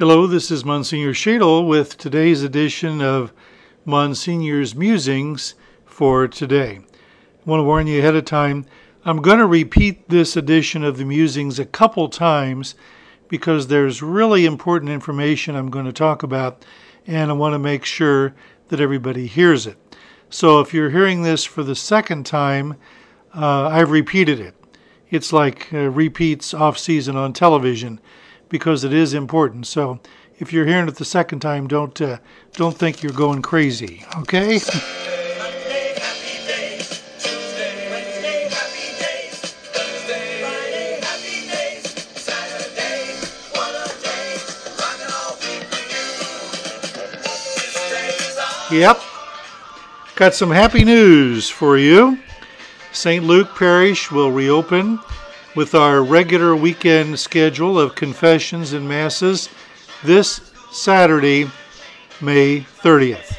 Hello, this is Monsignor Schaedel with today's edition of Monsignor's Musings for today. I want to warn you ahead of time, I'm going to repeat this edition of the Musings a couple times because there's really important information I'm going to talk about, and I want to make sure that everybody hears it. So if you're hearing this for the second time, uh, I've repeated it. It's like uh, repeats off season on television because it is important. So if you're hearing it the second time, don't uh, don't think you're going crazy. Okay. Yep. Got some happy news for you. St. Luke Parish will reopen with our regular weekend schedule of confessions and masses this Saturday, May 30th,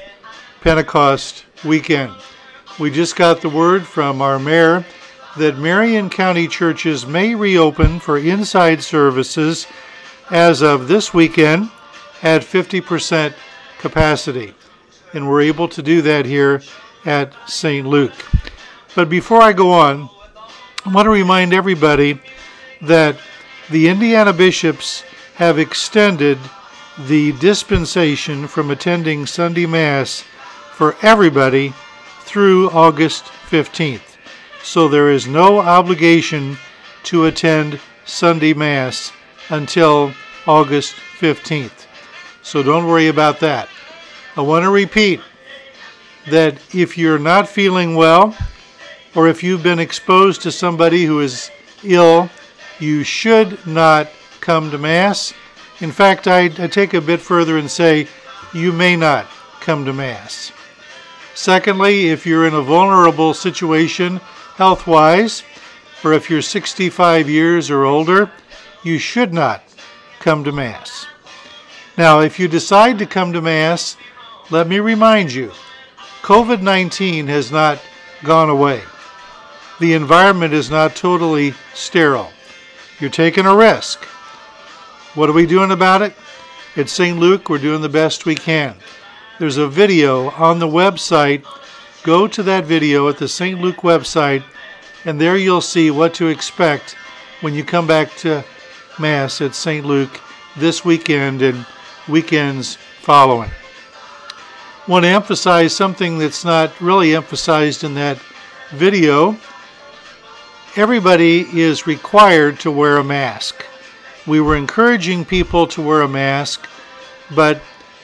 Pentecost weekend. We just got the word from our mayor that Marion County churches may reopen for inside services as of this weekend at 50% capacity. And we're able to do that here at St. Luke. But before I go on, I want to remind everybody that the Indiana bishops have extended the dispensation from attending Sunday Mass for everybody through August 15th. So there is no obligation to attend Sunday Mass until August 15th. So don't worry about that. I want to repeat that if you're not feeling well, or if you've been exposed to somebody who is ill, you should not come to Mass. In fact, I, I take a bit further and say you may not come to Mass. Secondly, if you're in a vulnerable situation health wise, or if you're 65 years or older, you should not come to Mass. Now, if you decide to come to Mass, let me remind you COVID 19 has not gone away the environment is not totally sterile. You're taking a risk. What are we doing about it? At St. Luke, we're doing the best we can. There's a video on the website. Go to that video at the St. Luke website, and there you'll see what to expect when you come back to Mass at St. Luke this weekend and weekends following. I want to emphasize something that's not really emphasized in that video everybody is required to wear a mask. We were encouraging people to wear a mask, but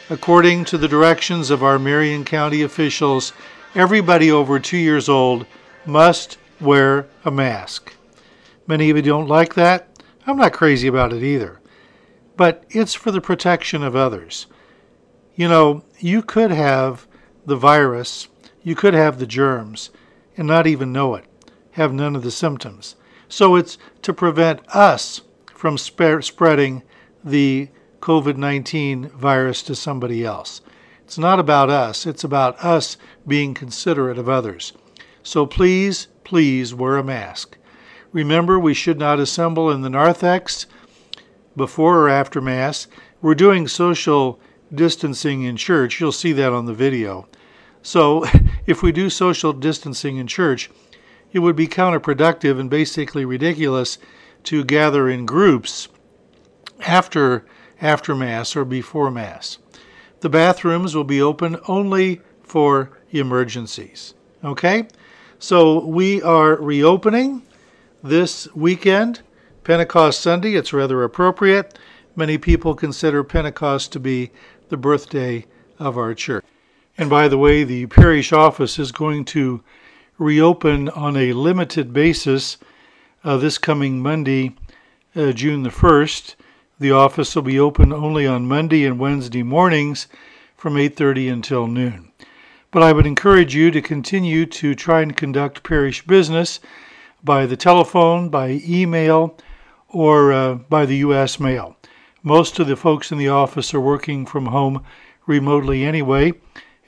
according to the directions of our Marion County officials, everybody over two years old must wear a mask. Many of you don't like that. I'm not crazy about it either. But it's for the protection of others. You know, you could have the virus, you could have the germs, and not even know it have none of the symptoms. So it's to prevent us from sp- spreading the COVID 19 virus to somebody else. It's not about us, it's about us being considerate of others. So please, please wear a mask. Remember, we should not assemble in the narthex before or after Mass. We're doing social distancing in church. You'll see that on the video. So, if we do social distancing in church, it would be counterproductive and basically ridiculous to gather in groups after after mass or before mass. The bathrooms will be open only for emergencies. Okay? So we are reopening this weekend, Pentecost Sunday. It's rather appropriate. Many people consider Pentecost to be the birthday of our church. And by the way, the parish office is going to reopen on a limited basis uh, this coming Monday, uh, June the 1st. The office will be open only on Monday and Wednesday mornings from 8:30 until noon. But I would encourage you to continue to try and conduct parish business by the telephone, by email, or uh, by the U.S. mail. Most of the folks in the office are working from home remotely anyway,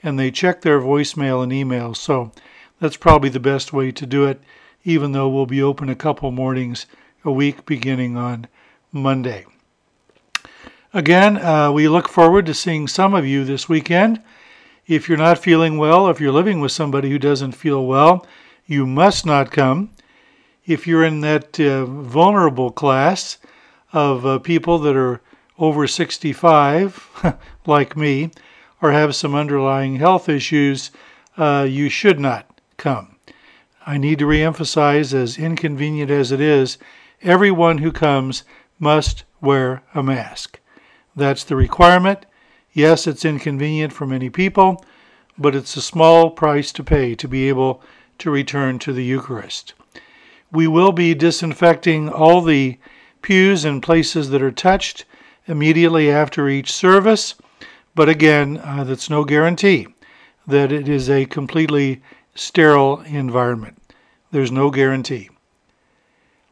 and they check their voicemail and email. So that's probably the best way to do it, even though we'll be open a couple mornings a week beginning on Monday. Again, uh, we look forward to seeing some of you this weekend. If you're not feeling well, if you're living with somebody who doesn't feel well, you must not come. If you're in that uh, vulnerable class of uh, people that are over 65, like me, or have some underlying health issues, uh, you should not come. I need to reemphasize, as inconvenient as it is, everyone who comes must wear a mask. That's the requirement. Yes, it's inconvenient for many people, but it's a small price to pay to be able to return to the Eucharist. We will be disinfecting all the pews and places that are touched immediately after each service, but again, uh, that's no guarantee that it is a completely sterile environment. There's no guarantee.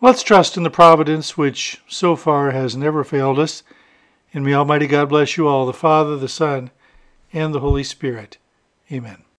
Let's trust in the providence which so far has never failed us. And may Almighty God bless you all, the Father, the Son, and the Holy Spirit. Amen.